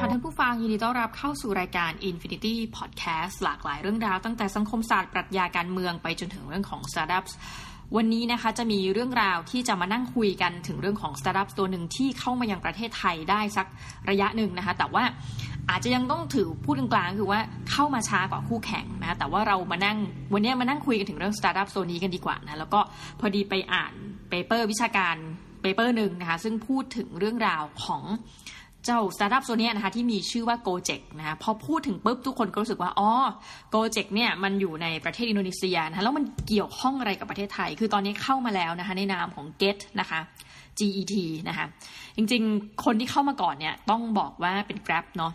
ค่ะท่านผู้ฟังยินดีต้อนรับเข้าสู่รายการ Infinity Podcast หลากหลายเรื่องราวตั้งแต่สังคมศาสตร์ปรัชญาการเมืองไปจนถึงเรื่องของ Startups วันนี้นะคะจะมีเรื่องราวที่จะมานั่งคุยกันถึงเรื่องของ Startup ตัวหนึ่งที่เข้ามายังประเทศไทยได้สักระยะหนึ่งนะคะ แต่ว่าอาจจะยังต้องถือพูดกลางๆคือว่าเข้ามาช้ากว่าคู่แข่งนะแต่ว่าเรามานั่งวันนี้มานั่งคุยกันถึงเรื่อง Startup ตัวนี้กันดีกว่านะแล้วก็พอดีไปอ่านเปเปอร์วิชาการpaper หนึ่งนะคะซึ่งพูดถึงเรื่องราวของ เจ้าสตาร์ทอัพตัวนี้นะคะที่มีชื่อว่า Gojek นะคะพอพูดถึงปุ๊บทุกคนก็รู้สึกว่าอ๋อ Gojek เนี่ยมันอยู่ในประเทศอินโดนีเซียนะคะแล้วมันเกี่ยวข้องอะไรกับประเทศไทย คือตอนนี้เข้ามาแล้วนะคะในนามของ Get นะคะ GET นะคะจริงๆ คนที่เข้ามาก่อนเนี่ยต้องบอกว่าเป็น Grab เนาะ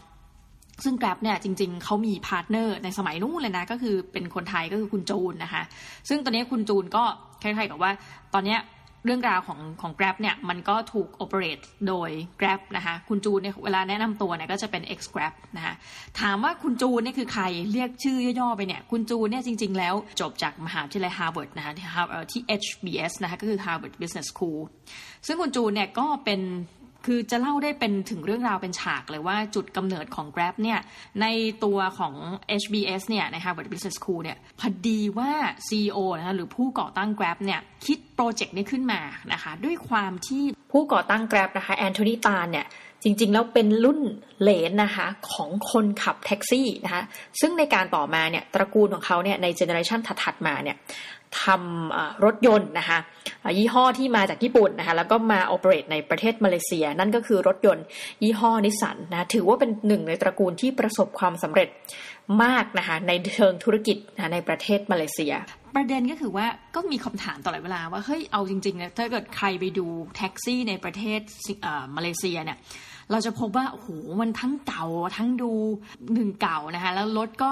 ซึ่ง Grab เนี่ยจริงๆ เขามีพาร์ทเนอร์ในสมัยนู้นเลยนะ ก็คือเป็นคนไทยก็คือคุณจูนนะคะ ซึ่งตอนนี้คุณจูนก็คล้ายๆกับว่าตอนเนี้ย เรื่องราวของของ Grab เนี่ยมันก็ถูก operate โดย Grab นะคะคุณจูนเนี่ยเวลาแนะนำตัวเนี่ยก็จะเป็น ex Grab นะคะถามว่าคุณจูนเนี่ยคือใครเรียกชื่อย่อๆไปเนี่ยคุณจูนเนี่ยจริง ๆ แล้วจบจากมหาวิทยาลัย Harvard นะคะที่ HBS นะคะก็คือ Harvard Business School ซึ่งคุณจูนเนี่ยก็เป็น คือจะเล่าได้เป็นถึงเรื่องราวเป็นฉากเลยว่าจุดกำเนิดของ Grab เนี่ยในตัวของ HBS เนี่ยใน Harvard Business School เนี่ยพอดีว่า CEO นะคะหรือผู้ก่อตั้ง Grab เนี่ยคิดโปรเจกต์นี้ขึ้นมานะคะ ด้วยความที่ผู้ก่อตั้ง Grab นะคะแอนโทนีตันเนี่ยจริงๆ แล้วเป็นรุ่นเหลนนะคะของคนขับแท็กซี่นะคะซึ่งในการต่อมาเนี่ยตระกูลของเขาเนี่ยในเจเนอเรชันถัดๆมาเนี่ย ทำรถยนต์นะคะยี่ห้อที่มาจากญี่ปุ่นนะคะแล้วก็มา operate ในประเทศมาเลเซีย นั่นก็คือรถยนต์ยี่ห้อนิสสันนะถือว่าเป็นหนึ่งในตระกูลที่ประสบความสำเร็จมากนะคะในเชิงธุรกิจนะในประเทศมาเลเซีย ประเด็นก็คือว่าก็มีคำถามตลอดเวลาว่าเฮ้ยเอาจริงๆนะถ้าเกิดใครไปดูแท็กซี่ในประเทศมาเลเซียเนี่ยเราจะพบว่าโอ้โหมันทั้งเก่าทั้งดูหนึ่งเก่านะคะแล้วรถก็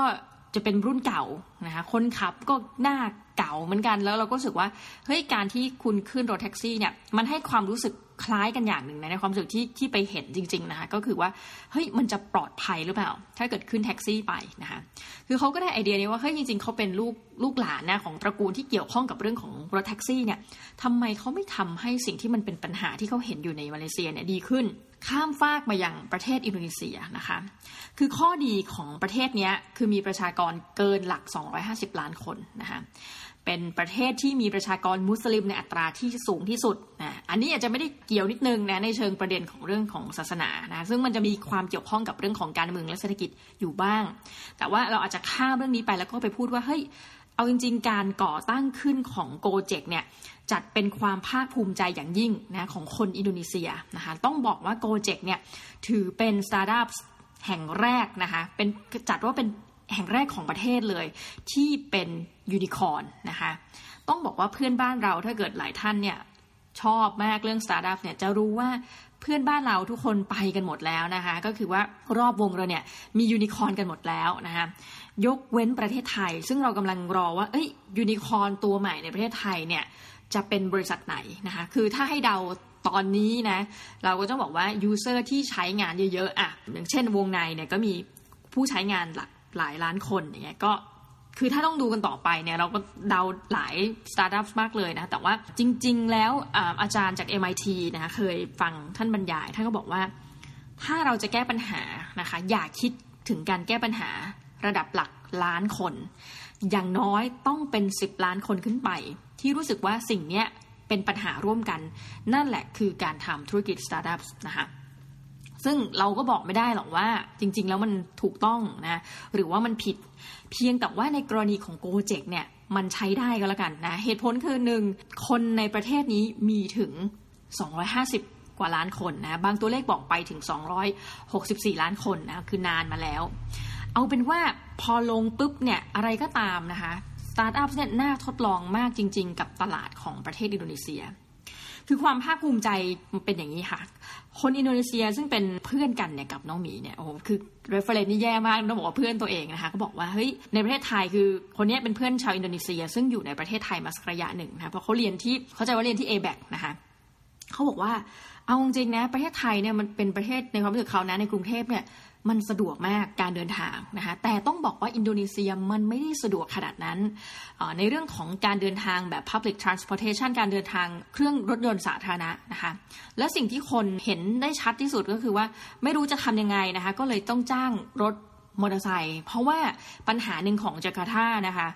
จะเป็นรุ่นเก่านะคะคนขับก็หน้าเก่าเหมือนกันแล้วเราก็รู้สึกว่าเฮ้ยการที่คุณขึ้นรถแท็กซี่เนี่ยมันให้ความรู้สึกคล้ายกันอย่างหนึ่งนะในความรู้สึกที่ที่ไปเห็นจริง ๆนะคะก็คือว่าเฮ้ยมันจะปลอดภัยหรือเปล่า ถ้าเกิดขึ้นแท็กซี่ไปนะคะคือเขาก็ได้ไอเดียนี้ว่าเฮ้ยจริงๆเขาเป็นลูกลูกหลานนะของตระกูลที่เกี่ยวข้องกับเรื่องของรถแท็กซี่เนี่ยทำไมเขาไม่ทำให้สิ่งที่มันเป็นปัญหาที่เขาเห็นอยู่ในมาเลเซียเนี่ยดีขึ้น ข้ามฟากมาอยังประเทศอินโดนีเซียนะคะ คือข้อดีของประเทศนี้คือมีประชากรเกินหลัก 250 ล้านคนนะคะเป็นประเทศที่มีประชากรมุสลิมในอัตราที่สูงที่สุดนะ อันนี้อาจจะไม่ได้เกี่ยวนิดนึงนะในเชิงประเด็นของเรื่องของศาสนานะ ซึ่งมันจะมีความเกี่ยวข้องกับเรื่องของการเมืองและเศรษฐกิจอยู่บ้าง แต่ว่าเราอาจจะข้ามเรื่องนี้ไปแล้วก็ไปพูดว่าเฮ้ย เอาจริง ๆ การก่อตั้งขึ้นของ Gojek เนี่ยจัดเป็นความภาคภูมิใจอย่างยิ่งนะของคนอินโดนีเซียนะคะต้องบอกว่า Gojek เนี่ยถือเป็นสตาร์ทอัพแห่งแรกนะคะเป็นจัดว่าเป็นแห่งแรกของประเทศเลยที่เป็นยูนิคอร์นนะคะต้องบอกว่าเพื่อนบ้านเราถ้าเกิดหลายท่านเนี่ยชอบมากเรื่องสตาร์ทอัพเนี่ยจะรู้ว่า เพื่อนบ้านเราทุกคนไปกันหมดแล้วนะคะ ก็คือว่ารอบวงเราเนี่ยมียูนิคอร์นกันหมดแล้วนะคะยกเว้นประเทศไทย ซึ่งเรากำลังรอว่าเอ้ยยูนิคอร์นตัวใหม่ในประเทศไทยเนี่ยจะเป็นบริษัทไหนนะคะ คือถ้าให้เดาตอนนี้นะ เราก็ต้องบอกว่า user ที่ใช้งานเยอะๆอะอย่างเช่นวงในเนี่ยก็มีผู้ใช้งานหลักหลายล้านคนอย่างเงี้ยก็ คือถ้าต้องดูกันต่อไปเนี่ยเราก็เดาหลายสตาร์ทอัพมากเลยนะ แต่ว่าจริง ๆ แล้วอาจารย์จาก MIT นะคะเคยฟังท่านบรรยาย ท่านก็บอกว่า ถ้าเราจะแก้ปัญหานะคะ อย่าคิดถึงการแก้ปัญหาระดับหลักล้านคน อย่างน้อยต้องเป็น 10 ล้านคนขึ้นไป ที่รู้สึกว่าสิ่งนี้เป็นปัญหาร่วมกัน นั่นแหละคือการทำธุรกิจสตาร์ทอัพนะคะ ซึ่งเราก็บอกไม่ได้หรอกว่า จริง ๆ แล้วมันถูกต้องนะหรือว่ามันผิด เพียงแต่ว่าในกรณีของ Gojek เนี่ยมันใช้ได้ก็แล้วกันนะเหตุผลคือหนึ่งคนในประเทศนี้มีถึง 250 กว่าล้านคนนะบางตัวเลขบอกไปถึง 264 ล้านคนนะคือนานมาแล้ว เอาเป็นว่าพอลงปุ๊บเนี่ยอะไรก็ตามนะคะสตาร์ทอัพเนี่ยน่าทดลองมากจริง ๆ กับตลาดของประเทศอินโดนีเซีย คือความภาคภูมิใจมันเป็นอย่างนี้ค่ะ คนอินโดนีเซียซึ่งเป็นเพื่อนกันเนี่ยกับน้องหมีเนี่ยโอ้คือ reference นี่แย่มากต้องบอกว่าเพื่อนตัวเองนะคะก็บอกว่าเฮ้ยในประเทศไทยคือคนนี้เป็นเพื่อนชาวอินโดนีเซีย ซึ่งอยู่ในประเทศไทยมาสักระยะหนึ่งนะเพราะเขาเรียนที่เขาจะว่าเรียนที่ a b a c นะคะเขาบอกว่า เอาจริงนะประเทศไทยเนี่ยมันเป็นประเทศในความรู้สึกเขานะในกรุงเทพเนี่ยมันสะดวกมากการเดินทางนะคะแต่ต้องบอกว่าอินโดนีเซียมันไม่ได้สะดวกขนาดนั้น ในเรื่องของการเดินทางแบบ Public Transportation การเดินทางเครื่องรถยนต์สาธารณะนะคะและสิ่งที่คนเห็นได้ชัดที่สุดก็คือว่าไม่รู้จะทำยังไงนะคะก็เลยต้องจ้างรถมอเตอร์ไซค์เพราะว่าปัญหาหนึ่งของจาการ์ตานะคะ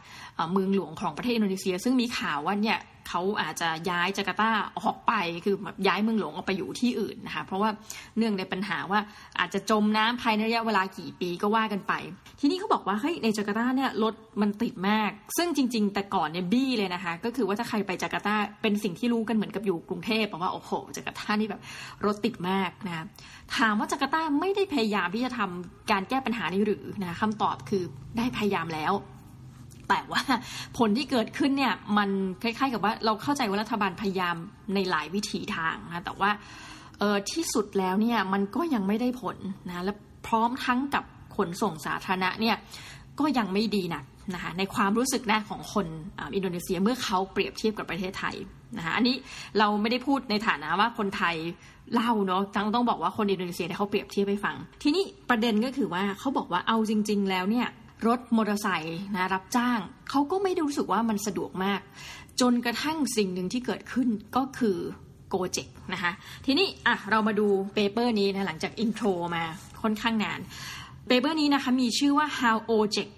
เมืองหลวงของประเทศอินโดนีเซีย ซึ่งมีข่าวว่าเนี่ย เขาอาจจะย้ายจาการ์ตาออกไปคือแบบย้ายเมืองหลวงออกไปอยู่ที่อื่นนะคะเพราะว่าเนื่องในปัญหาว่าอาจจะจมน้ำภายในระยะเวลากี่ปีก็ว่ากันไป ทีนี้เขาบอกว่าเฮ้ยในจาการ์ตาเนี่ยรถมันติดมาก ซึ่งจริง ๆ แต่ก่อนเนี่ยบี้เลยนะคะ ก็คือว่าถ้าใครไปจาการ์ตาเป็นสิ่งที่รู้กันเหมือนกับอยู่กรุงเทพบอกว่าโอ้โหจาการ์ตานี่แบบรถติดมากนะคะถามว่าจาการ์ตาไม่ได้พยายามที่จะทำการแก้ปัญหานี้หรือนะคำตอบคือได้พยายามแล้ว แต่ว่าผลที่เกิดขึ้นเนี่ยมันคล้ายๆกับว่าเราเข้าใจว่ารัฐบาลพยายามในหลายวิถีทางนะแต่ว่าเออที่สุดแล้วเนี่ยมันก็ยังไม่ได้ผลนะและพร้อมทั้งกับขนส่งสาธารณะเนี่ยก็ยังไม่ดีนักนะคะในความรู้สึกนะของคนอินโดนีเซียเมื่อเขาเปรียบเทียบกับประเทศไทยนะคะอันนี้เราไม่ได้พูดในฐานะว่าคนไทยเล่าเนาะต้องต้องบอกว่าคนอินโดนีเซียเขาเปรียบเทียบไปฟัง ทีนี้ประเด็นก็คือว่าเขาบอกว่าเอาจริง ๆ แล้วเนี่ย รถมอเตอร์ไซค์นะรับจ้าง เขาก็ไม่ได้รู้สึกว่ามันสะดวกมาก จนกระทั่งสิ่งหนึ่งที่เกิดขึ้นก็คือGojek นะคะทีนี้อะเรามาดู paper นี้นะหลังจาก intro มาค่อนข้างนาน paper นี้นะคะมีชื่อว่า how Ojek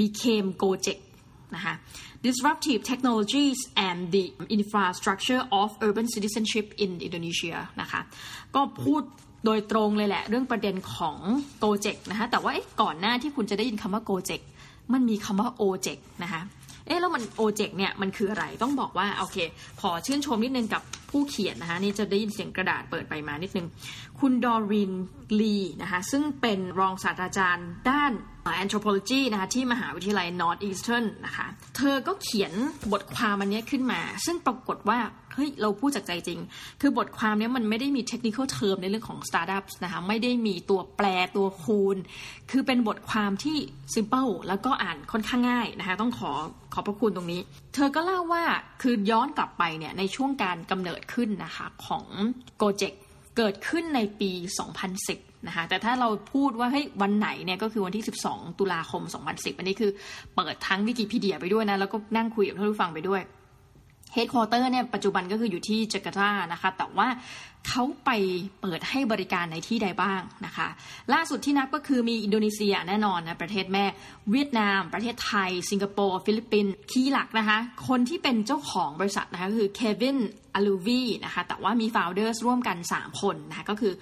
became Gojek นะคะ disruptive technologies and the infrastructure of urban citizenship in Indonesia นะคะก็พูด โดยตรงเลยแหละ เรื่องประเด็นของ Gojek นะคะแต่ว่าก่อนหน้าที่คุณจะได้ยินคำว่า Gojek มันมีคำว่า Ojek นะคะเอ๊ะแล้วมันโอเจกเนี่ยมันคืออะไรต้องบอกว่าโอเค ขอชื่นชมนิดนึงกับผู้เขียนนะคะนี่จะได้ยินเสียงกระดาษเปิดไปมานิดนึง คุณดอรินลีนะคะซึ่งเป็นรองศาสตราจารย์ด้าน anthropology นะคะที่มหาวิทยาลัย Northeastern นะคะเธอก็เขียนบทความอันนี้ขึ้นมา ซึ่งปรากฏว่าเฮ้ยเราพูดจากใจจริง คือบทความนี้มันไม่ได้มี technical term ในเรื่องของ startups นะคะไม่ได้มีตัวแปลตัวคูณ คือเป็นบทความที่ simple แล้วก็อ่านค่อนข้างง่ายนะคะต้องขอขอบพระคุณตรงนี้ เธอก็เล่าว่าคือย้อนกลับไปเนี่ยในช่วงการกำเนิดขึ้นนะคะของ Gojek เกิดขึ้นในปี 2010 นะคะแต่ถ้าเราพูดว่าเฮ้ยวันไหนเนี่ยก็คือวันที่ 12 ตุลาคม 2010 อันนี้คือเปิดทั้งวิกิพีเดียไปด้วยนะ แล้วก็นั่งคุยกับท่านผู้ฟังไปด้วย headquarter เนี่ยปัจจุบันก็คืออยู่ที่จาการ์ตานะคะ แต่ว่าเขาไปเปิดให้บริการในที่ใดบ้างนะคะ ล่าสุดที่นับก็คือมีอินโดนีเซียแน่นอนนะประเทศแม่ เวียดนาม ประเทศไทย สิงคโปร์ ฟิลิปปินส์ key หลักนะคะ คนที่เป็นเจ้าของบริษัทนะคะคือเควินอลูวีนะคะแต่ว่ามี founders ร่วมกัน 3 คนนะคะก็คือ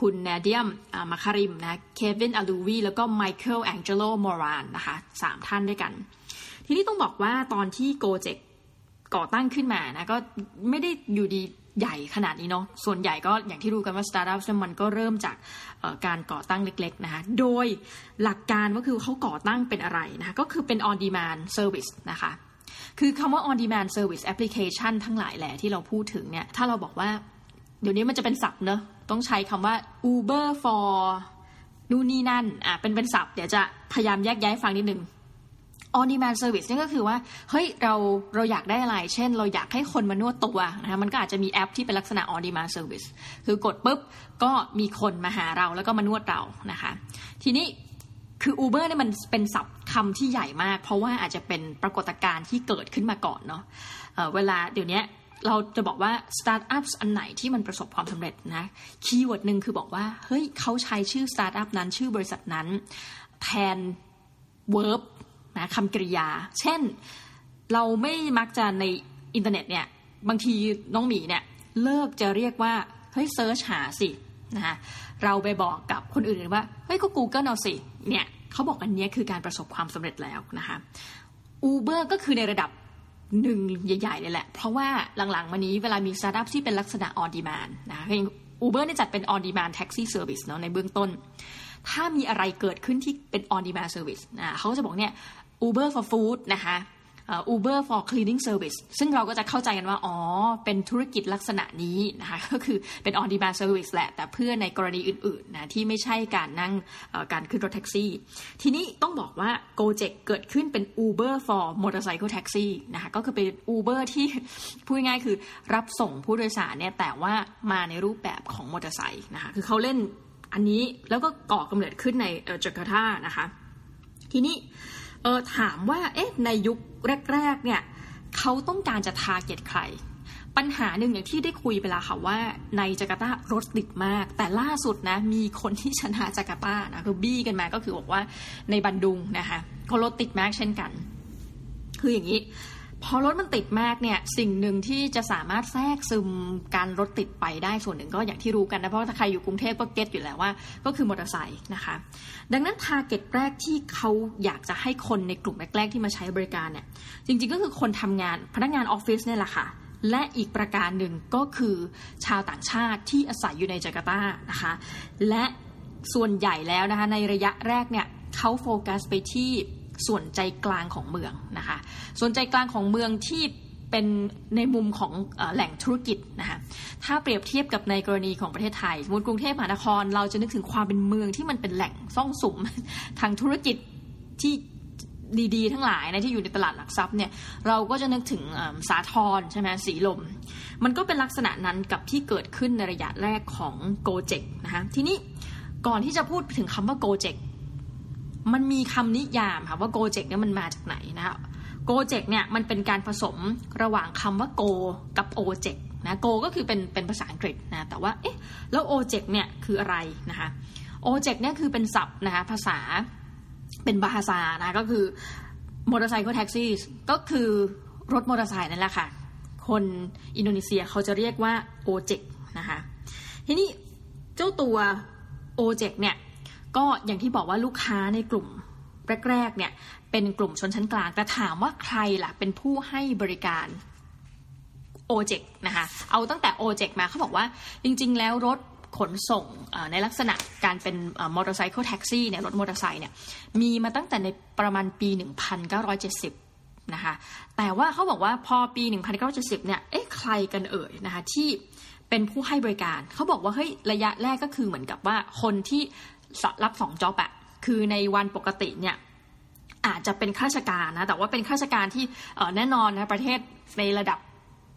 คุณเนเดียมมาคาริมนะเควินอลูวีแล้วก็ไมเคิลแองเจโลมอรานนะคะสามท่านด้วยกัน ทีนี้ต้องบอกว่าตอนที่ Gojek ก่อตั้งขึ้นมานะก็ไม่ได้อยู่ดีใหญ่ขนาดนี้เนาะส่วนใหญ่ก็อย่างที่รู้กันว่าสตาร์ทอัพมันก็เริ่มจากการก่อตั้งเล็กๆนะคะโดยหลักการก็คือเขาก่อตั้งเป็นอะไรนะคะก็คือเป็น on demand service นะคะคือคำว่า on demand service application ทั้งหลายแหละที่เราพูดถึงเนี่ยถ้าเราบอกว่าเดี๋ยวนี้มันจะเป็นศัพท์เนอะต้องใช้คำว่า Uber for นู่นนี่นั่นอะเป็นเป็นศัพท์เดี๋ยวจะพยายามแยกย้ายฟังนิดนึง on demand service นี่ก็คือว่า เฮ้ย เราเราอยากได้อะไร เช่น เราอยากให้คนมานวดตัวนะคะมันก็อาจจะมีแอปที่เป็นลักษณะ on demand service คือกดปุ๊บ ก็มีคนมาหาเราแล้วก็มานวดเรานะคะ ทีนี้คือ Uber เนี่ยมันเป็นศัพท์คำที่ใหญ่มาก เพราะว่าอาจจะเป็นปรากฏการณ์ที่เกิดขึ้นมาก่อนเนาะเวลาเดี๋ยวนี้เราจะบอกว่าสตาร์ทอัพอันไหนที่มันประสบความสำเร็จนะ keyword หนึ่งคือบอกว่า เฮ้ยเขาใช้ชื่อสตาร์ทอัพนั้นชื่อบริษัทนั้น แทน verb นะคำกริยา เช่น เราไม่มักจะในอินเทอร์เน็ตเนี่ยบางทีน้องหมีเนี่ยเลิกจะเรียกว่าเฮ้ย search หาสินะคะเราไปบอกกับคนอื่นว่าเฮ้ยก็ Google เอาสิเนี่ยเขาบอกอันนี้คือการประสบความสำเร็จแล้วนะคะ Uber ก็คือในระดับหนึ่งใหญ่ๆเลยแหละ เพราะว่าหลังๆมานี้เวลามีสตาร์ทอัพที่เป็นลักษณะ on demand นะคะUber นี่จัดเป็น on demand taxi service เนาะในเบื้องต้น ถ้ามีอะไรเกิดขึ้นที่เป็น on demand service นะเขาจะบอกเนี่ย Uber for Food นะคะ Uber for Cleaning Service ซึ่งเราก็จะเข้าใจกันว่า อ๋อ เป็นธุรกิจลักษณะนี้นะคะ ก็คือเป็น on demand service แหละ แต่เพื่อในกรณีอื่นๆนะที่ไม่ใช่การนั่งการขึ้นรถแท็กซี่ ทีนี้ต้องบอกว่า Gojek เกิดขึ้นเป็น Uber for Motorcycle Taxi นะคะ ก็คือเป็น Uber ที่พูดง่ายคือรับส่งผู้โดยสารเนี่ย แต่ว่ามาในรูปแบบของมอเตอร์ไซค์นะคะ คือเขาเล่นอันนี้แล้วก็ก่อกำเนิดขึ้นในจาการ์ตานะคะ ทีนี้ เออถามว่าเอ๊ะในยุคแรกๆเนี่ยเขาต้องการจะทาร์เก็ตใคร ปัญหาหนึ่งอย่างที่ได้คุยไปแล้วค่ะว่าในจาการ์ตารถติดมาก แต่ล่าสุดนะมีคนที่ชนะจาการ์ตานะคือบี้กันมาก็คือบอกว่าในบันดุงนะคะก็รถติดมากเช่นกัน คืออย่างนี้ พอรถมันติดมากเนี่ยสิ่งหนึ่งที่จะสามารถแทรกซึมการรถติดไปได้ส่วนหนึ่งก็อย่างที่รู้กันนะเพราะถ้าใครอยู่กรุงเทพก็ get อยู่แล้วว่า ก็คือมอเตอร์ไซค์นะคะ ดังนั้น target แรกที่เขาอยากจะให้คนในกลุ่มแรกๆที่มาใช้บริการเนี่ยจริงๆก็คือคนทำงานพนักงานออฟฟิศเนี่ยแหละค่ะและอีกประการหนึ่งก็คือชาวต่างชาติที่อาศัยอยู่ในจาการ์ตานะคะ และส่วนใหญ่แล้วนะคะในระยะแรกเนี่ยเขาโฟกัสไปที่ ส่วนใจกลางของเมืองนะคะส่วนใจกลางของเมืองที่เป็นในมุมของแหล่งธุรกิจนะคะถ้าเปรียบเทียบกับในกรณีของประเทศไทยสมมติกรุงเทพมหานคร เราจะนึกถึงความเป็นเมืองที่มันเป็นแหล่งซ่องสุมทางธุรกิจที่ดีๆ ทั้งหลายนะที่อยู่ในตลาดหลักทรัพย์เนี่ยเราก็จะนึกถึงสาทรใช่ไหมสีลม มันก็เป็นลักษณะนั้นกับที่เกิดขึ้นในระยะแรกของโกเจกนะคะทีนี้ก่อนที่จะพูดถึงคำว่าโกเจก มันมีคำนิยามค่ะว่าโกเจกเนี่ยมันมาจากไหนนะคะโกเจกเนี่ยมันเป็นการผสมระหว่างคำว่าโกกับโอเจกนะโกก็คือเป็นเป็นภาษาอังกฤษนะแต่ว่าเอ๊ะแล้วโอเจกเนี่ยคืออะไรนะคะโอเจกเนี่ยคือเป็นศัพท์นะคะภาษาเป็นบาฮาซานะก็คือมอเตอร์ไซค์ก็แท็กซี่ก็คือรถมอเตอร์ไซค์นั่นแหละค่ะ คนอินโดนีเซียเขาจะเรียกว่าโอเจกนะคะทีนี้เจ้าตัวโอเจกเนี่ย ก็อย่างที่บอกว่าลูกค้าในกลุ่มแรกๆเนี่ยเป็นกลุ่มชนชั้นกลาง แต่ถามว่าใครล่ะเป็นผู้ให้บริการโอเจกนะคะเอาตั้งแต่โอเจกมาเขาบอกว่าจริง ๆ แล้วรถขนส่งในลักษณะการเป็นมอเตอร์ไซค์แท็กซี่เนี่ยรถมอเตอร์ไซค์เนี่ยมีมาตั้งแต่ในประมาณปี 1970 นะคะแต่ว่าเขาบอกว่าพอปี 1970 เนี่ยเอ๊ะใครกันเอ่ยนะคะที่เป็นผู้ให้บริการ เขาบอกว่าเฮ้ยระยะแรกก็คือเหมือนกับว่าคนที่ รับสองจ็อบอะคือในวันปกติเนี่ยอาจจะเป็นข้าราชการนะแต่ว่าเป็นข้าราชการที่แน่นอนนะประเทศในระดับ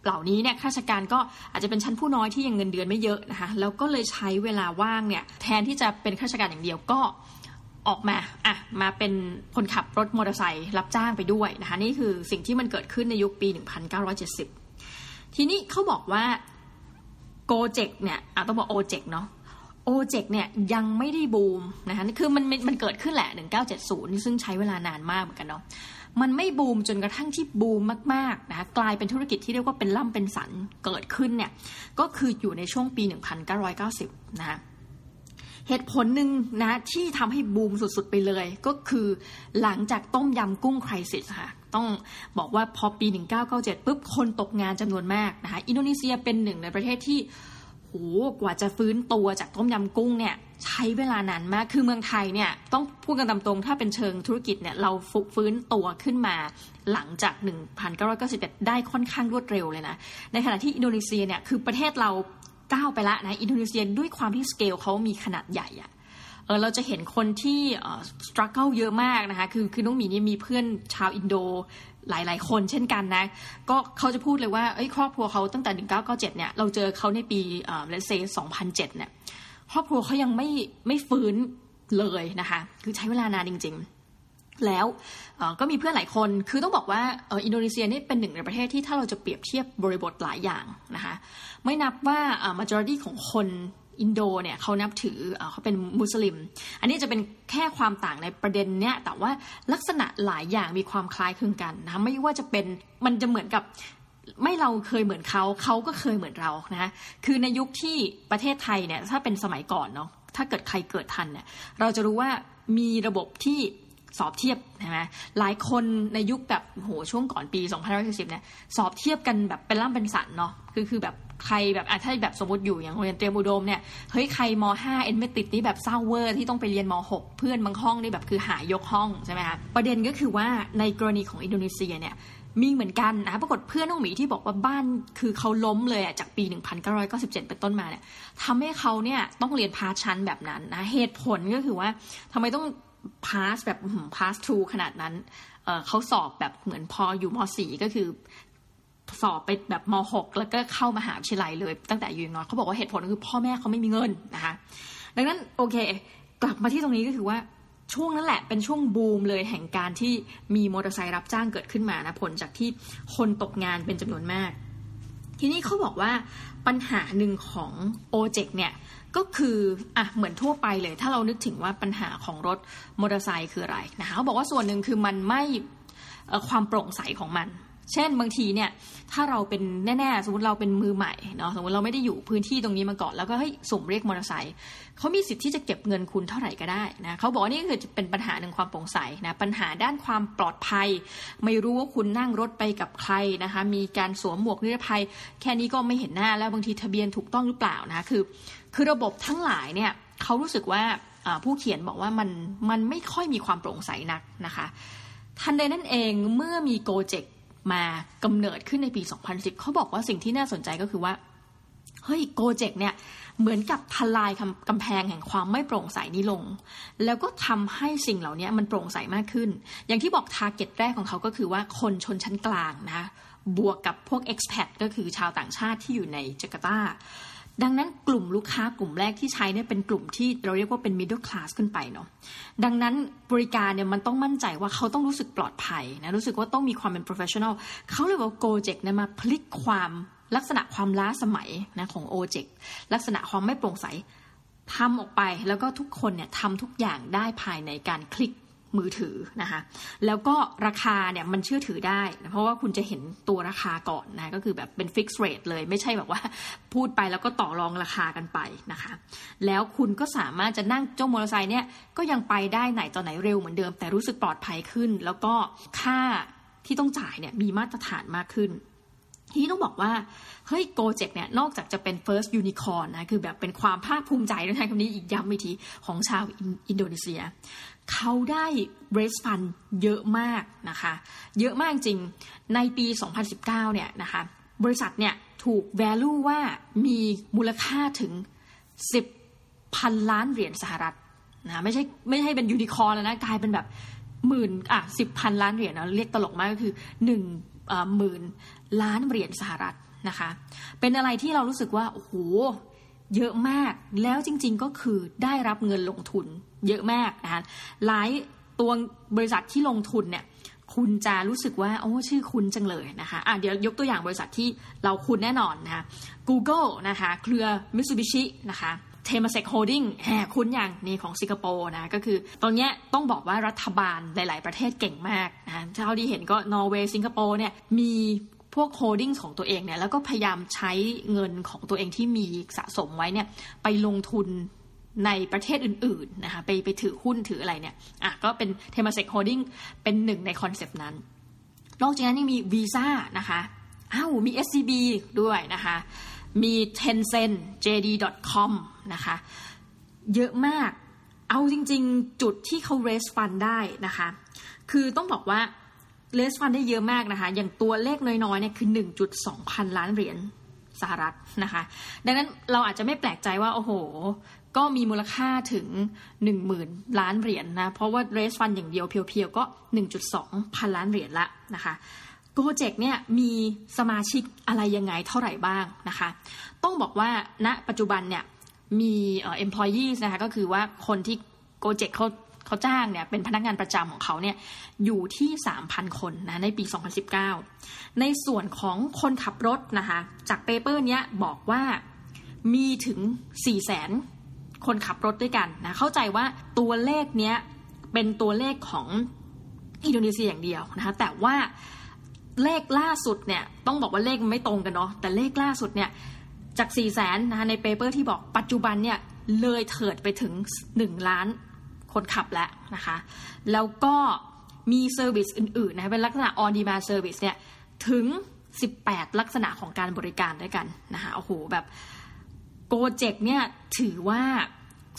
เหล่านี้เนี่ยข้าราชการก็อาจจะเป็นชั้นผู้น้อยที่ยังเงินเดือนไม่เยอะนะคะแล้วก็เลยใช้เวลาว่างเนี่ยแทนที่จะเป็นข้าราชการอย่างเดียวก็ออกมาอะมาเป็นคนขับรถมอเตอร์ไซค์รับจ้างไปด้วยนะคะนี่คือสิ่งที่มันเกิดขึ้นในยุคปี 1970 ทีนี้เขาบอกว่าโกเจกเนี่ยต้องบอกโอเจกเนาะ โอเจกเนี่ยยังไม่ได้บูมนะคะคือมันมันเกิดขึ้นแหละ 1970 ซึ่งใช้เวลานานมากเหมือนกันเนาะมันไม่บูมจนกระทั่งที่บูมมากๆนะคะกลายเป็นธุรกิจที่เรียกว่าเป็นล่ำเป็นสันเกิดขึ้นเนี่ยก็คืออยู่ในช่วงปี 1990 นะคะเหตุผลหนึ่งนะที่ทำให้บูมสุดๆไปเลย ก็คือหลังจากต้มยำกุ้งครสิสค่ะต้องบอกว่าพอปี 1997ปุ๊บคนตกงานจำนวนมากนะคะอินโดนีเซียเป็นหนึ่งในประเทศที่ โอ้กว่าจะฟื้นตัวจากต้มยำกุ้งเนี่ยใช้เวลานานมาก คือเมืองไทยเนี่ยต้องพูดกันตามตรงถ้าเป็นเชิงธุรกิจเนี่ยเราฟื้นตัวขึ้นมาหลังจาก 1991 ได้ค่อนข้างรวดเร็วเลยนะ ในขณะที่อินโดนีเซียเนี่ยคือประเทศเราก้าวไปละนะ อินโดนีเซียด้วยความที่สเกลเขามีขนาดใหญ่อะเออเราจะเห็นคนที่ struggle เยอะมากนะคะ คือคือน้องหมีนี่มีเพื่อนชาวอินโด หลาย ๆ คนเช่นกันนะ ก็เขาจะพูดเลยว่าเอ้ยครอบครัวเขาตั้งแต่ 1997 เนี่ย เราเจอเขาในปีเอ่อเลเซ2007 เนี่ย ครอบครัวเขายังไม่ไม่ฟื้นเลยนะคะ คือใช้เวลานานจริง ๆ แล้วก็มีเพื่อนหลายคน คือต้องบอกว่าอินโดนีเซียนี่เป็นหนึ่งในประเทศที่ถ้าเราจะเปรียบเทียบบริบทหลายอย่างนะคะ ไม่นับว่า majority ของคน อินโดเนี่ยเขานับถือเขาเป็นมุสลิม อันนี้จะเป็นแค่ความต่างในประเด็นเนี้ยแต่ว่าลักษณะหลายอย่างมีความคล้ายคลึงกันนะไม่ว่าจะเป็นมันจะเหมือนกับไม่เราเคยเหมือนเขาเขาก็เคยเหมือนเรานะคือในยุคที่ประเทศไทยเนี่ยถ้าเป็นสมัยก่อนเนาะถ้าเกิดใครเกิดทันเนี่ยเราจะรู้ว่ามีระบบที่ สอบเทียบใช่ไหมหลายคนในยุคแบบโหช่วงก่อนปี2540เนี่ยสอบเทียบกันแบบเป็นล่ำเป็นสันเนาะคือคือแบบใครแบบถ้าแบบสมมติอยู่อย่างโรงเรียนเตรียมอุดมเนี่ยเฮ้ยใครม .5 เอ็นไม่ติดนี่แบบเศร้าเวอร์ที่ต้องไปเรียนม .6 เพื่อนบางห้องนี่แบบคือหายกห้องใช่ไหมคะประเด็นก็คือว่าในกรณีของอินโดนีเซียเนี่ยมีเหมือนกันนะปรากฏเพื่อนน้องหมีที่บอกว่าบ้านคือเขาล้มเลยอะจากปี 1997 เป็นต้นมาเนี่ยทำให้เขาเนี่ยต้องเรียนพาชั้นแบบนั้นนะเหตุผลก็คือว่าทำไมต้อง พาสแบบพาสทูขนาดนั้นเเขาสอบแบบเหมือนพออยู่ม .4 ก็คือ สอบไปแบบม .6 แล้วก็เข้ามาหาวิทยาลัยเลย ตั้งแต่อายุน้อยเขาบอกว่าเหตุผลคือพ่อแม่เขาไม่มีเงินนะคะ ดังนั้นโอเค กลับมาที่ตรงนี้ก็คือว่าช่วงนั้นแหละเป็นช่วงบูมเลยแห่งการที่มีมอเตอร์ไซค์รับจ้างเกิดขึ้นมานะผลจากที่คนตกงานเป็นจำนวนมาก ทีนี้เขาบอกว่าปัญหาหนึ่งของโอเจกเนี่ย ก็คืออะเหมือนทั่วไปเลย ถ้าเรานึกถึงว่าปัญหาของรถมอเตอร์ไซค์คืออะไรนะคะเขาบอกว่าส่วนหนึ่งคือมันไม่ความโปร่งใสของมัน เช่นบางทีเนี่ย ถ้าเราเป็นแน่ๆสมมติเราเป็นมือใหม่เนาะสมมติเราไม่ได้อยู่พื้นที่ตรงนี้มาก่อนแล้วก็ให้สุ่มเรียกมอเตอร์ไซค์เขามีสิทธิ์ที่จะเก็บเงินคุณเท่าไหร่ก็ได้นะเขาบอกว่านี่คือจะเป็นปัญหาหนึ่งความโปร่งใสนะปัญหาด้านความปลอดภัย ไม่รู้ว่าคุณนั่งรถไปกับใครนะคะ มีการสวมหมวกนิรภัย แค่นี้ก็ไม่เห็นหน้าแล้วบางทีทะเบียนถูกต้องหรือเปล่านะคือ คือระบบทั้งหลายเนี่ยเขารู้สึกว่าผู้เขียนบอกว่ามันมันไม่ค่อยมีความโปร่งใสนักนะคะ ทันใดนั่นเองเมื่อมีโกเจกมากำเนิดขึ้นในปี 2010 เขาบอกว่าสิ่งที่น่าสนใจก็คือว่า เฮ้ยโกเจกเนี่ยเหมือนกับทลายกำแพงแห่งความไม่โปร่งใสนี้ลง แล้วก็ทำให้สิ่งเหล่านี้มันโปร่งใสมากขึ้น อย่างที่บอกทาร์เก็ตแรกของเขาก็คือว่าคนชนชั้นกลางนะ บวกกับพวก expat ก็คือชาวต่างชาติที่อยู่ในจาการ์ตา ดังนั้นกลุ่มลูกค้ากลุ่มแรกที่ใช้เนี่ยเป็นกลุ่มที่เราเรียกว่าเป็น middle class ขึ้นไปเนาะดังนั้นบริการเนี่ยมันต้องมั่นใจว่าเขาต้องรู้สึกปลอดภัยนะรู้สึกว่าต้องมีความเป็น professional เขาเลยว่า Gojek เนี่ยมาพลิกความลักษณะความล้าสมัยนะของ Ojek ลักษณะความไม่โปร่งใสทำออกไปแล้วก็ทุกคนเนี่ยทำทุกอย่างได้ภายในการคลิก มือถือนะคะ แล้วก็ราคาเนี่ยมันเชื่อถือได้นะเพราะว่าคุณจะเห็นตัวราคาก่อนนะก็คือแบบเป็น fix rate เลยไม่ใช่แบบว่าพูดไปแล้วก็ต่อรองราคากันไปนะคะ แล้วคุณก็สามารถจะนั่งเจ้ามอเตอร์ไซค์เนี่ยก็ยังไปได้ไหนต่อไหนเร็วเหมือนเดิม แต่รู้สึกปลอดภัยขึ้น แล้วก็ค่าที่ต้องจ่ายเนี่ยมีมาตรฐานมากขึ้น ทีนี้ต้องบอกว่า เฮ้ยโกเจกเนี่ย นอกจากจะเป็น first unicorn นะ คือแบบเป็นความภาคภูมิใจด้วยนะคำนี้อีกย้ำอีกที ของชาวอินโดนีเซีย เขาได้ raise fund เยอะมากนะคะ เยอะมากจริง ในปี 2019 เนี่ยนะคะ บริษัทเนี่ยถูก value ว่ามีมูลค่าถึง 10พันล้านเหรียญสหรัฐนะไม่ใช่ไม่ใช่เป็นยูนิคอร์แล้วนะ กลายเป็นแบบหมื่นอะสิบพันล้านเหรียญนะเรียกตลกมากก็คือหนึ่งหมื่น ล้านเหรียญสหรัฐนะคะ เป็นอะไรที่เรารู้สึกว่าโอ้โหเยอะมากแล้วจริง ๆก็คือได้รับเงินลงทุน เยอะมากนะคะหลายตัวบริษัทที่ลงทุนเนี่ยคุณจะรู้สึกว่าโอ้ชื่อคุณจังเลยนะคะะเดี๋ยวยกตัวอย่างบริษัทที่เราคุณแน่นอนนะคะ Google นะคะเครือ Mitsubishi นะคะ Temasek Holdings แหคุณอย่างนี่ของสิงคโปร์นะก็คือตอนนี้ต้องบอกว่ารัฐบาลหลาย ๆ ประเทศเก่งมากนะเท่าที่เห็นก็นอร์เวย์สิงคโปร์เนี่ยมี พวก holding ของตัวเองเนี่ยแล้วก็พยายามใช้เงินของตัวเองที่มีสะสมไว้เนี่ยไปลงทุนในประเทศอื่นๆนะคะไปไปถือหุ้นถืออะไรเนี่ยอะก็เป็น Temasek Holdings เป็นหนึ่งใน concept นั้น นอกจากนั้นยังมีวีซ่านะคะอ้าวมี SCB ด้วยนะคะมี Tencent JD.com นะคะเยอะมากเอาจริงๆ จุดที่เขา raise fund ได้นะคะ คือต้องบอกว่า raise fund ได้เยอะมากนะคะ อย่างตัวเลขน้อยๆเนี่ยคือ 1.2 พันล้านเหรียญสหรัฐนะคะ ดังนั้นเราอาจจะไม่แปลกใจว่า โอ้โห ก็มีมูลค่าถึง 10,000 ล้านเหรียญนนะ เพราะว่าเรสฟันอย่างเดียวเพียวๆ ก็ 1.2 พันล้านเหรียญละนะคะโกเจกเนี่ยมีสมาชิกอะไรยังไงเท่าไหร่บ้างนะคะ ต้องบอกว่าณนะปัจจุบันเนี่ยมีเอ่อ employees นะคะก็คือว่าคนที่โกเจกเขา เขาจ้างเนี่ยเป็นพนักงานประจำของเขาเนี่ยอยู่ที่ 3,000 คนนะในปี 2019 ในส่วนของคนขับรถนะคะจากเปเปอร์เนี้ยบอกว่ามีถึง 400,000คนขับรถด้วยกันนะเข้าใจว่าตัวเลขเนี้ยเป็นตัวเลขของอินโดนีเซียอย่างเดียวนะคะแต่ว่าเลขล่าสุดเนี่ยต้องบอกว่าเลขไม่ตรงกันเนาะแต่เลขล่าสุดเนี่ยจาก4ี่แสนนะคะใน paper ที่บอกปัจจุบันเนี่ยเลยเถิดไปถึง 1 ล้าน คนขับแล้วนะคะ แล้วก็มี service อื่นๆนะเป็นลักษณะ on demand service เนี่ยถึง 18 ลักษณะของการบริการด้วยกันนะคะโอ้โหแบบGojek เนี่ยถือว่า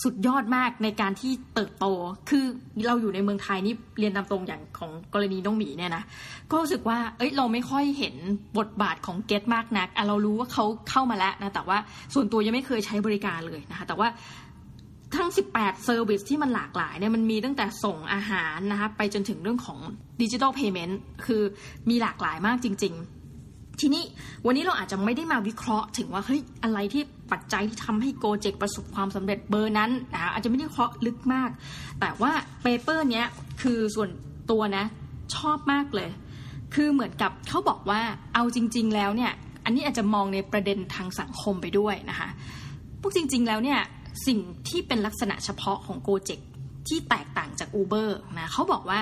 สุดยอดมากในการที่เติบโต คือเราอยู่ในเมืองไทยนี่เรียนตามตรงอย่างของกรณีน้องหมีเนี่ยนะ ก็รู้สึกว่า เอ้ย เราไม่ค่อยเห็นบทบาทของ Get มากนักเรารู้ว่าเขาเข้ามาแล้วนะ แต่ว่าส่วนตัวยังไม่เคยใช้บริการเลยนะคะ แต่ว่า ทั้ง 18 service ที่มันหลากหลายเนี่ยมันมีตั้งแต่ส่งอาหารนะคะไปจนถึงเรื่องของ digital payment คือมีหลากหลายมากจริง ๆทีนี้วันนี้เราอาจจะไม่ได้มาวิเคราะห์ถึงว่าเฮ้ยอะไรที่ปัจจัยที่ทำให้โกเจกประสบความสำเร็จเบอร์นั้นนะคะอาจจะไม่ได้เคราะห์ลึกมาก แต่ว่าเปเปอร์เนี้ยคือส่วนตัวนะชอบมากเลย คือเหมือนกับเขาบอกว่าเอาจริง ๆ แล้วเนี่ยอันนี้อาจจะมองในประเด็นทางสังคมไปด้วยนะคะพวกจริง ๆ แล้วเนี่ย สิ่งที่เป็นลักษณะเฉพาะของโกเจกที่แตกต่างจาก Uber นะเขาบอกว่า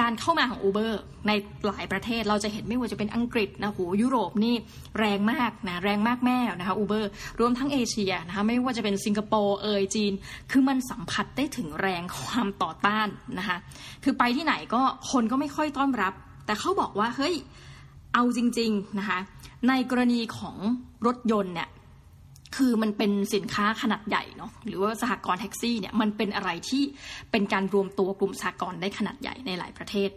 การเข้ามาของ Uber ในหลายประเทศเราจะเห็นไม่ว่าจะเป็นอังกฤษนะโหยุโรปนี่แรงมากนะแรงมากแม่นะคะ Uber รวมทั้งเอเชียนะคะไม่ว่าจะเป็นสิงคโปร์เอยจีน คือมันสัมผัสได้ถึงแรงความต่อต้านนะคะคือไปที่ไหนก็คนก็ไม่ค่อยต้อนรับ แต่เขาบอกว่าเฮ้ยเอาจริงๆนะคะในกรณีของรถยนต์เนี่ย คือมันเป็นสินค้าขนาดใหญ่เนาะหรือว่าสหกรณ์แท็กซี่เนี่ยมันเป็นอะไรที่เป็นการรวมตัวกลุ่มสหกรณ์ได้ขนาดใหญ่ในหลายประเทศ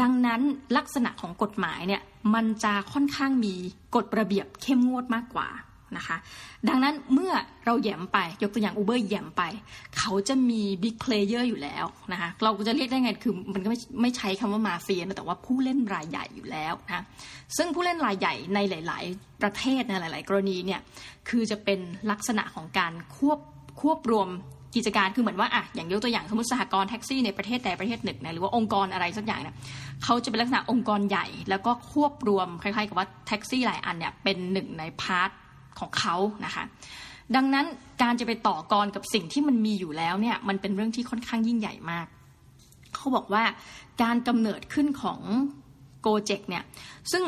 ดังนั้นลักษณะของกฎหมายเนี่ยมันจะค่อนข้างมีกฎระเบียบเข้มงวดมากกว่า นะคะ ดังนั้นเมื่อเราแย้มไปยกตัวอย่าง Uber แย้มไป เขาจะมี big player อยู่แล้วนะคะเราจะเรียกได้ไงคือมันก็ไม่ไม่ใช้คำว่ามาเฟียนะแต่ว่าผู้เล่นรายใหญ่อยู่แล้วนะซึ่งผู้เล่นรายใหญ่ในหลาย ๆ ประเทศในหลาย ๆ กรณีเนี่ยคือจะเป็นลักษณะของการควบควบรวมกิจการคือเหมือนว่าอะอย่างยกตัวอย่างสมมติสหกรณ์แท็กซี่ในประเทศใดประเทศหนึ่งนะหรือว่าองค์กรอะไรสักอย่างเนี่ยเขาจะเป็นลักษณะองค์กรใหญ่ แล้วก็ควบรวมคล้ายๆกับว่าแท็กซี่หลายอันเนี่ยเป็นหนึ่งใน part ของเขานะคะดังนั้นการจะไปต่อกรกับสิ่งที่มันมีอยู่แล้วเนี่ยมันเป็นเรื่องที่ค่อนข้างยิ่งใหญ่มาก เขาบอกว่าการกำเนิดขึ้นของ Gojek เนี่ยซึ่ง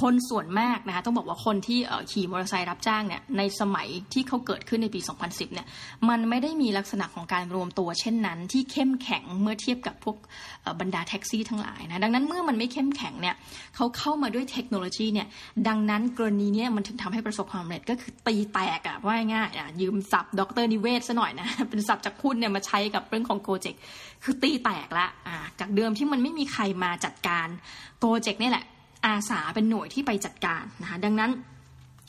คนส่วนมากนะคะต้องบอกว่าคนที่ขี่มอเตอร์ไซค์รับจ้างเนี่ยในสมัยที่เขาเกิดขึ้นในปี 2010 เนี่ยมันไม่ได้มีลักษณะของการรวมตัวเช่นนั้น ที่เข้มแข็งเมื่อเทียบกับพวกบรรดาแท็กซี่ทั้งหลายนะดังนั้นเมื่อมันไม่เข้มแข็งเนี่ยเขาเข้ามาด้วยเทคโนโลยีเนี่ยดังนั้นกรณีนี้มันถึงทำให้ประสบความสำเร็จก็คือตีแตกอะว่าง่ายอะยืมศัพท์ดรนิเวศซะหน่อยนะเป็นศัพท์จากคุณเนี่ยมาใช้กับเรื่องของโกเจกคือตีแตกละจากเดิมที่มันไม่มีใครมาจัดการโกเจกนี่แหละ อาสาเป็นหน่วยที่ไปจัดการนะคะดังนั้น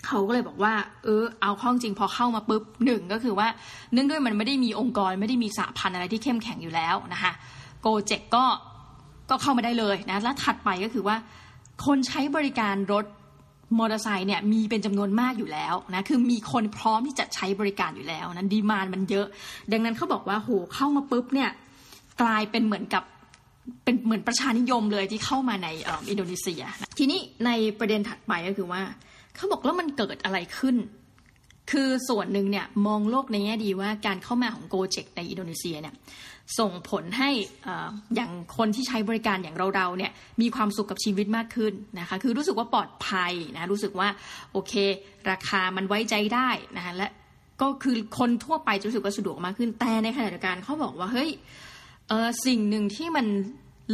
เขาก็เลยบอกว่า เออเอาข้อจริงพอเข้ามาปุ๊บหนึ่งก็คือว่าเนื่องด้วยมันไม่ได้มีองค์กรไม่ได้มีสาพันธ์อะไรที่เข้มแข็งอยู่แล้วนะคะโกเจกก็ก็เข้ามาได้เลยนะแล้วถัดไปก็คือว่า คนใช้บริการรถมอเตอร์ไซค์เนี่ยมีเป็นจำนวนมากอยู่แล้วนะคือมีคนพร้อมที่จะใช้บริการอยู่แล้วนั้นดีมานมันเยอะ ดังนั้นเขาบอกว่าโหเข้ามาปุ๊บเนี่ยกลายเป็นเหมือนกับ เป็นเหมือนประชานิยมเลยที่เข้ามาในอินโดนีเซีย ทีนี้ในประเด็นถัดไปก็คือว่า เขาบอกแล้วมันเกิดอะไรขึ้น คือส่วนหนึ่งเนี่ยมองโลกในแง่ดีว่าการเข้ามาของโกเจกในอินโดนีเซียเนี่ยส่งผลให้อย่างคนที่ใช้บริการอย่างเราๆเนี่ยมีความสุขกับชีวิตมากขึ้นนะคะคือรู้สึกว่าปลอดภัยนะรู้สึกว่าโอเค ราคามันไว้ใจได้นะคะและก็คือคนทั่วไปจะรู้สึกว่าสะดวกมากขึ้นแต่ในขณะเดียวกันเขาบอกว่าเฮ้ย สิ่งหนึ่งที่มัน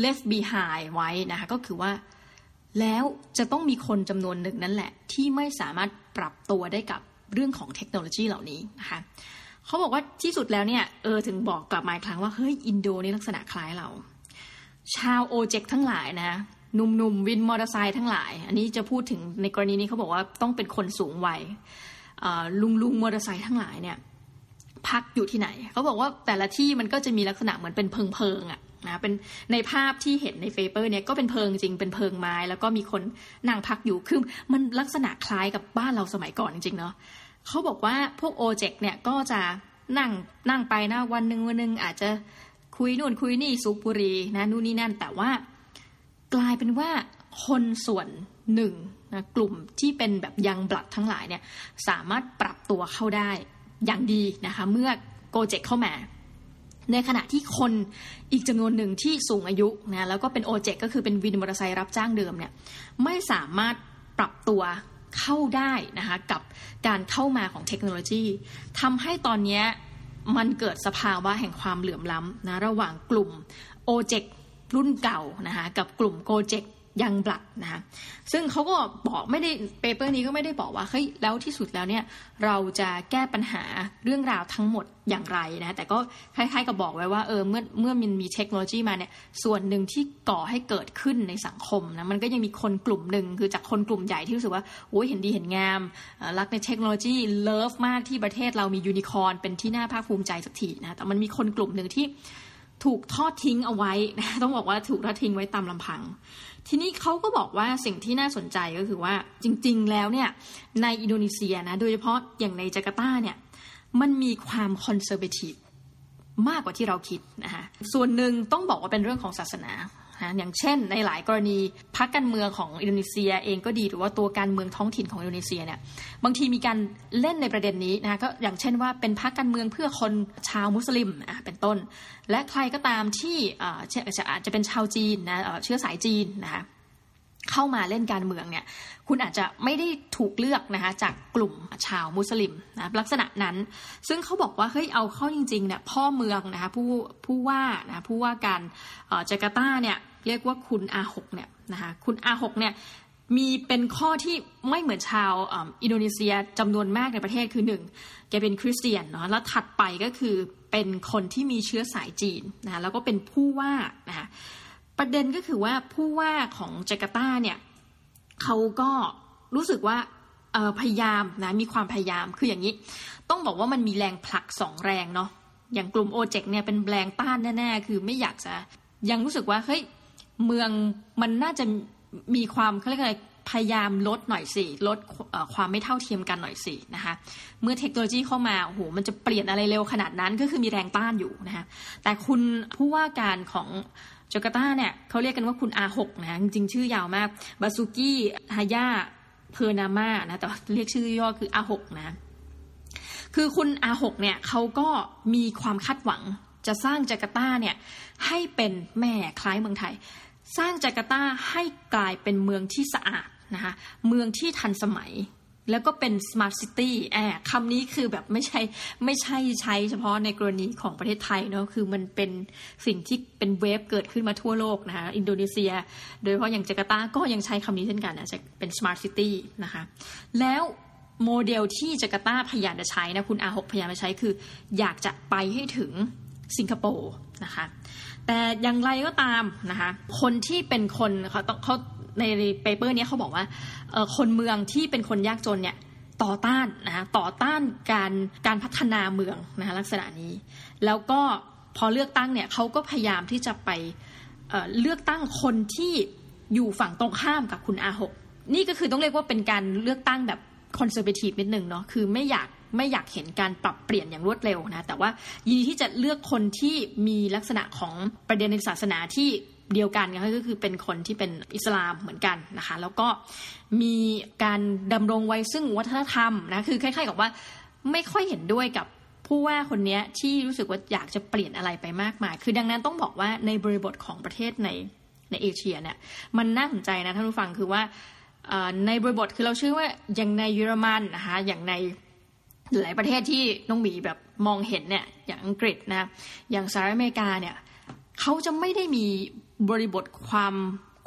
left behind ไว้นะคะก็คือว่าแล้วจะต้องมีคนจำนวนหนึ่งนั่นแหละ ที่ไม่สามารถปรับตัวได้กับเรื่องของเทคโนโลยีเหล่านี้นะคะเขาบอกว่าที่สุดแล้วเนี่ยเออถึงบอกกลับมาอีกครั้งว่าเฮ้ยอินโดนี่ลักษณะคล้ายเรา ชาวโอเจกทั้งหลายนะหนุ่มๆวินมอเตอร์ไซค์ทั้งหลาย อันนี้จะพูดถึงในกรณีนี้เขาบอกว่าต้องเป็นคนสูงวัยลุงลุงมอเตอร์ไซค์ทั้งหลายเนี่ย พักอยู่ที่ไหน เขาบอกว่าแต่ละที่มันก็จะมีลักษณะเหมือนเป็นเพิงเพิงอะนะเป็นในภาพที่เห็นในเฟเปอร์เนี่ยก็เป็นเพิงจริงเป็นเพิงไม้ แล้วก็มีคนนั่งพักอยู่คือมันลักษณะคล้ายกับบ้านเราสมัยก่อนจริงๆเนาะเขาบอกว่าพวกโอเจกเนี่ยก็จะนั่งนั่งไปนะวันหนึ่งวันหนึ่งอาจจะคุยนู่นคุยนี่สูบบุรีนะนู่นนี่นั่น แต่ว่ากลายเป็นว่าคนส่วนหนึ่งนะกลุ่มที่เป็นแบบยังบลัดทั้งหลายเนี่ยสามารถปรับตัวเข้าได้ อย่างดีนะคะเมื่อโกเจกเข้ามา ในขณะที่คนอีกจำนวนหนึ่งที่สูงอายุนะแล้วก็เป็นโอเจกก็คือเป็นวินมอเตอร์ไซค์รับจ้างเดิมเนี่ยไม่สามารถปรับตัวเข้าได้นะคะกับการเข้ามาของเทคโนโลยีทำให้ตอนนี้มันเกิดสภาวะแห่งความเหลื่อมล้ำนะระหว่างกลุ่มโอเจกรุ่นเก่านะคะกับกลุ่มโกเจก ยังบลัดนะคะซึ่งเขาก็บอกไม่ได้เปเปอร์นี้ก็ไม่ได้บอกว่าเฮ้ยแล้วที่สุดแล้วเนี่ยเราจะแก้ปัญหาเรื่องราวทั้งหมดอย่างไรนะแต่ก็คล้ายๆกับบอกไว้ว่าเออเมื่อเมื่อมันมีเทคโนโลยีมาเนี่ยส่วนหนึ่งที่ก่อให้เกิดขึ้นในสังคมนะมันก็ยังมีคนกลุ่มหนึ่งคือจากคนกลุ่มใหญ่ที่รู้สึกว่าโอ้ยเห็นดีเห็นงามรักในเทคโนโลยี love มากที่ประเทศเรามียูนิคอร์นเป็นที่น่าภาคภูมิใจสักทีนะแต่มันมีคนกลุ่มหนึ่งที่ ถูกทอดทิ้งเอาไว้นะต้องบอกว่าถูกทอดทิ้งไว้ตามลำพัง ทีนี้เขาก็บอกว่าสิ่งที่น่าสนใจก็คือว่าจริง ๆ แล้วเนี่ยในอินโดนีเซียนะโดยเฉพาะอย่างในจาการ์ตาเนี่ยมันมีความ conservative มากกว่าที่เราคิดนะคะส่วนหนึ่งต้องบอกว่าเป็นเรื่องของศาสนา อย่างเช่น ในหลายกรณีพักการเมืองของอินโดนีเซียเองก็ดีหรือว่าตัวการเมืองท้องถิ่นของอินโดนีเซียเนี่ยบางทีมีการเล่นในประเด็นนี้นะก็อย่างเช่นว่าเป็นพักการเมืองเพื่อคนชาวมุสลิมอะเป็นต้น และใครก็ตามที่อาจจะเป็นชาวจีนนะเชื้อสายจีนนะคะเข้ามาเล่นการเมืองเนี่ย คุณอาจจะไม่ได้ถูกเลือกนะคะจากกลุ่มชาวมุสลิมนะลักษณะนั้น ซึ่งเขาบอกว่าเฮ้ยเอาเข้าจริงๆเนี่ยพ่อเมืองนะคะผู้ผู้ว่านะผู้ว่าการจาการ์ตาเนี่ยเรียกว่าคุณอาหกเนี่ยนะคะคุณอาหกเนี่ยมีเป็นข้อที่ไม่เหมือนชาวอินโดนีเซียจำนวนมากในประเทศคือหนึ่งแกเป็นคริสเตียนเนาะแล้วถัดไปก็คือเป็นคนที่มีเชื้อสายจีนนะแล้วก็เป็นผู้ว่านะคะประเด็นก็คือว่าผู้ว่าของจาการ์ตาเนี่ย เขาก็รู้สึกว่าพยายามนะมีความพยายามคืออย่างนี้ ต้องบอกว่ามันมีแรงผลักสองแรงเนาะอย่างกลุ่มโอเจกเนี่ยเป็นแรงต้านแน่ๆ คือไม่อยากจะยังรู้สึกว่าเฮ้ยเมืองมันน่าจะมีความเขาเรียกอะไรพยายามลดหน่อยสิลดความไม่เท่าเทียมกันหน่อยสินะคะเมื่อเทคโนโลยีเข้ามาโอ้โหมันจะเปลี่ยนอะไรเร็วขนาดนั้นก็คือมีแรงต้านอยู่นะคะแต่คุณผู้ว่าการของ จาการ์ตาเนี่ยเขาเรียกกันว่าคุณอาหกนะจริงๆชื่อยาวมากบาซูกี้ฮายาเพอร์นามานะแต่เรียกชื่อย่อคืออาหกนะคือคุณอาหกเนี่ยเขาก็มีความคาดหวังจะสร้างจาการ์ตาเนี่ยให้เป็นแหมคล้ายเมืองไทย สร้างจาการ์ตาให้กลายเป็นเมืองที่สะอาดนะคะเมืองที่ทันสมัย แล้วก็เป็น smart city แอบคำนี้คือแบบไม่ใช่ไม่ใช่ใช้เฉพาะในกรณีของประเทศไทยเนาะคือมันเป็นสิ่งที่เป็น wave เกิดขึ้นมาทั่วโลกนะคะอินโดนีเซีย โดยเฉพาะอย่างจาการ์ตาก็ยังใช้คำนี้เช่นกันนะจะเป็น smart city นะคะแล้วโมเดลที่จาการ์ตาพยายามจะใช้นะคุณอาหกพยายามจะใช้คือ อยากจะไปให้ถึงสิงคโปร์นะคะแต่อย่างไรก็ตามนะคะคนที่เป็นคนเขาต้องเขา ใน paper นี้เขาบอกว่าคนเมืองที่เป็นคนยากจนเนี่ยต่อต้านนะต่อต้านการการพัฒนาเมืองนะคะลักษณะนี้ แล้วก็พอเลือกตั้งเนี่ยเขาก็พยายามที่จะไปเเลือกตั้งคนที่อยู่ฝั่งตรงข้ามกับคุณอาหกนี่ก็คือต้องเรียกว่าเป็นการเลือกตั้งแบบคอนเซอร์เวทีฟนิดนึงเนาะคือไม่อยากไม่อยากเห็นการปรับเปลี่ยนอย่างรวดเร็วนะ แต่ว่ายินดีที่จะเลือกคนที่มีลักษณะของประเด็นในศาสนาที่ เดียวกันก็คือเป็นคนที่เป็นอิสลามเหมือนกันนะคะ แล้วก็มีการดำรงไว้ซึ่งวัฒนธรรมนะคือคล้ายๆกับว่าไม่ค่อยเห็นด้วยกับผู้ว่าคนนี้ที่รู้สึกว่าอยากจะเปลี่ยนอะไรไปมากมาย คือดังนั้นต้องบอกว่าในบริบทของประเทศในในเอเชียเนี่ยมันน่าสนใจนะท่านผู้ฟังคือว่าในบริบทคือเราเชื่อว่าอย่างในเยอรมันนะคะอย่างในหลายประเทศที่น้องหมีแบบมองเห็นเนี่ยอย่างอังกฤษนะอย่างสหรัฐอเมริกาเนี่ยเขาจะไม่ได้มี บริบทความ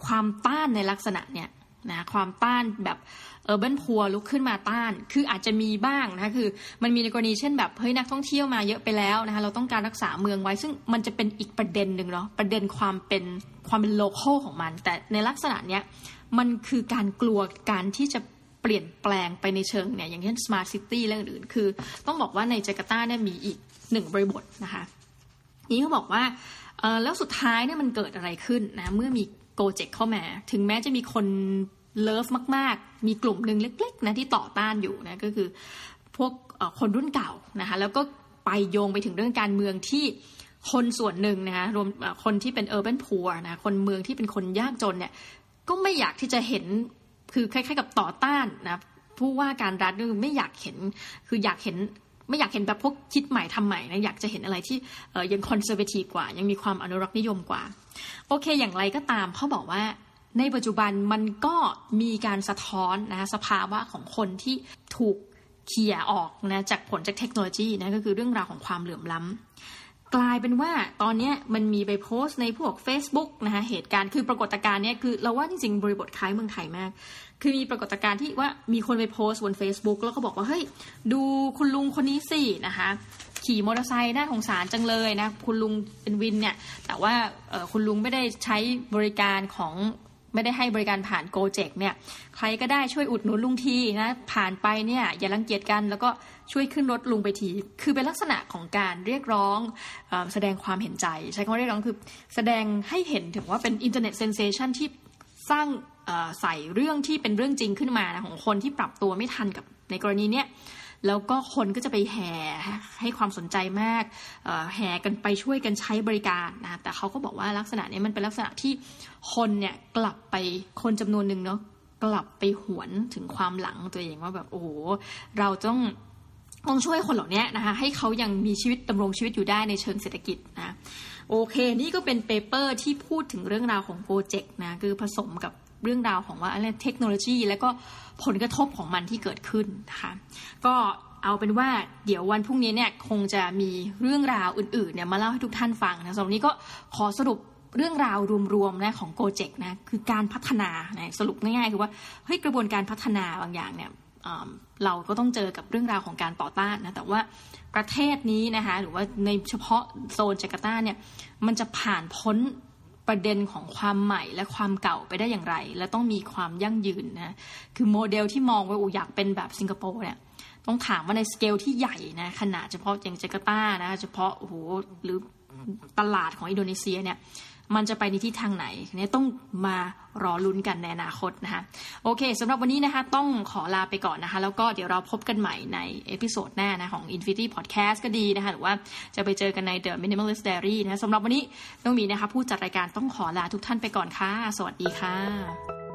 ความต้านในลักษณะเนี่ยนะความต้านแบบเออเบิร์นพัวลุกขึ้นมาต้าน คืออาจจะมีบ้างนะคะคือมันมีในกรณีเช่นแบบเฮ้ยนักท่องเที่ยวมาเยอะไปแล้วนะคะเราต้องการรักษาเมืองไว้ ซึ่งมันจะเป็นอีกประเด็นหนึ่งเนาะประเด็นความเป็นความเป็นโลเคอลของมัน แต่ในลักษณะเนี้ยมันคือการกลัวการที่จะเปลี่ยนแปลงไปในเชิงเนี่ยอย่างเช่น smart city และอื่นๆคือ ต้องบอกว่าในจาการ์ตาเนี่ยมีอีกหนึ่งบริบทนะคะนี้เขาบอกว่า แล้วสุดท้ายเนี่ยมันเกิดอะไรขึ้นนะเมื่อมีโกเจกเข้ามา ถึงแม้จะมีคนเลิฟมาก ๆ มีกลุ่มหนึ่งเล็ก ๆ นะที่ต่อต้านอยู่นะก็คือพวกคนรุ่นเก่านะคะแล้วก็ไปโยงไปถึงเรื่องการเมืองที่คนส่วนหนึ่งนะคะรวมคนที่เป็นเออร์เบนพัวนะคนเมืองที่เป็นคนยากจนเนี่ยก็ไม่อยากที่จะเห็นคือคล้าย ๆ กับต่อต้านนะผู้ว่าการรัฐไม่อยากเห็นคืออยากเห็น ไม่อยากเห็นแบบพวกคิดใหม่ทำใหม่นะอยากจะเห็นอะไรที่ยังคอนเซอร์เวทีฟกว่า ยังมีความอนุรักษ์นิยมกว่า โอเคอย่างไรก็ตามเขาบอกว่าในปัจจุบันมันก็มีการสะท้อนนะสภาวะของคนที่ถูกเขี่ยออกนะจากผลจากเทคโนโลยีนะก็คือเรื่องราวของความเหลื่อมล้ำกลายเป็นว่าตอนนี้มันมีไปโพสต์ในพวก Facebook นะคะเหตุการณ์คือปรากฏการณ์เนี้ยคือเราว่าจริงๆ บริบทคล้ายเมืองไทยมาก คือมีปรากฏการณ์ที่ว่ามีคนไปโพสต์บน Facebook แล้วก็บอกว่าเฮ้ยดูคุณลุงคนนี้สินะคะขี่มอเตอร์ไซค์น่าสงสารจังเลยนะ คุณลุงเป็นวินเนี่ย แต่ว่าคุณลุงไม่ได้ใช้บริการของไม่ได้ให้บริการผ่าน Gojek เนี่ย ใครก็ได้ช่วยอุดหนุนลุงทีนะผ่านไปเนี่ยอย่ารังเกียจกันแล้วก็ช่วยขึ้นรถลุงไปที คือเป็นลักษณะของการเรียกร้องอแสดงความเห็นใจ ใช้คำว่าเรียกร้องคือ แสดงให้เห็นถึงว่าเป็น internet sensation ที่ สร้างใส่เรื่องที่เป็นเรื่องจริงขึ้นมานะของคนที่ปรับตัวไม่ทันกับในกรณีเนี้ยแล้วก็คนก็จะไปแห่ให้ความสนใจมากแห่กันไปช่วยกันใช้บริการนะแต่เขาก็บอกว่าลักษณะนี้มันเป็นลักษณะที่คนเนี่ยกลับไปคนจำนวนหนึ่งเนาะกลับไปหวนถึงความหลังตัวเองว่าแบบโอ้โหเราต้องต้องช่วยคนเหล่านี้นะคะให้เขายังมีชีวิตดำรงชีวิตอยู่ได้ในเชิงเศรษฐกิจนะ โอเค นี่ก็เป็น paper ที่พูดถึงเรื่องราวของ Gojek นะ คือผสมกับเรื่องราวของว่าอะไรเทคโนโลยี แล้วก็ผลกระทบของมันที่เกิดขึ้นนะคะก็เอาเป็นว่าเดี๋ยววันพรุ่งนี้เนี่ยคงจะมีเรื่องราวอื่นๆเนี่ยมาเล่าให้ทุกท่านฟังนะสำหรับนี้ก็ขอสรุปเรื่องราวรวมๆนะของ Gojek นะคือการพัฒนานะสรุปง่ายๆคือว่าเฮ้ยกระบวนการพัฒนาบางอย่างเนี่ย เราก็ต้องเจอกับเรื่องราวของการต่อต้านนะแต่ว่าประเทศนี้นะคะหรือว่าในเฉพาะโซนจาการ์ตาเนี่ยมันจะผ่านพ้นประเด็นของความใหม่และความเก่าไปได้อย่างไร และต้องมีความยั่งยืนนะคือโมเดลที่มองว่าอูอยากเป็นแบบสิงคโปร์เนี่ยต้องถามว่าในสเกลที่ใหญ่นะขนาดเฉพาะอย่างจาการ์ตานะเฉพาะโอ้โหหรือตลาดของอินโดนีเซียเนี่ย มันจะไปในทิศทางไหนเนี่ยต้องมารอลุ้นกันในอนาคตนะคะโอเคสำหรับวันนี้นะคะต้องขอลาไปก่อนนะคะ แล้วก็เดี๋ยวเราพบกันใหม่ในepisode หน้านะของ Infinity Podcast ก็ดีนะคะ หรือว่าจะไปเจอกันใน The Minimalist Diary นะสำหรับวันนี้ต้องมีนะคะผู้จัดรายการต้องขอลาทุกท่านไปก่อนค่ะ สวัสดีค่ะ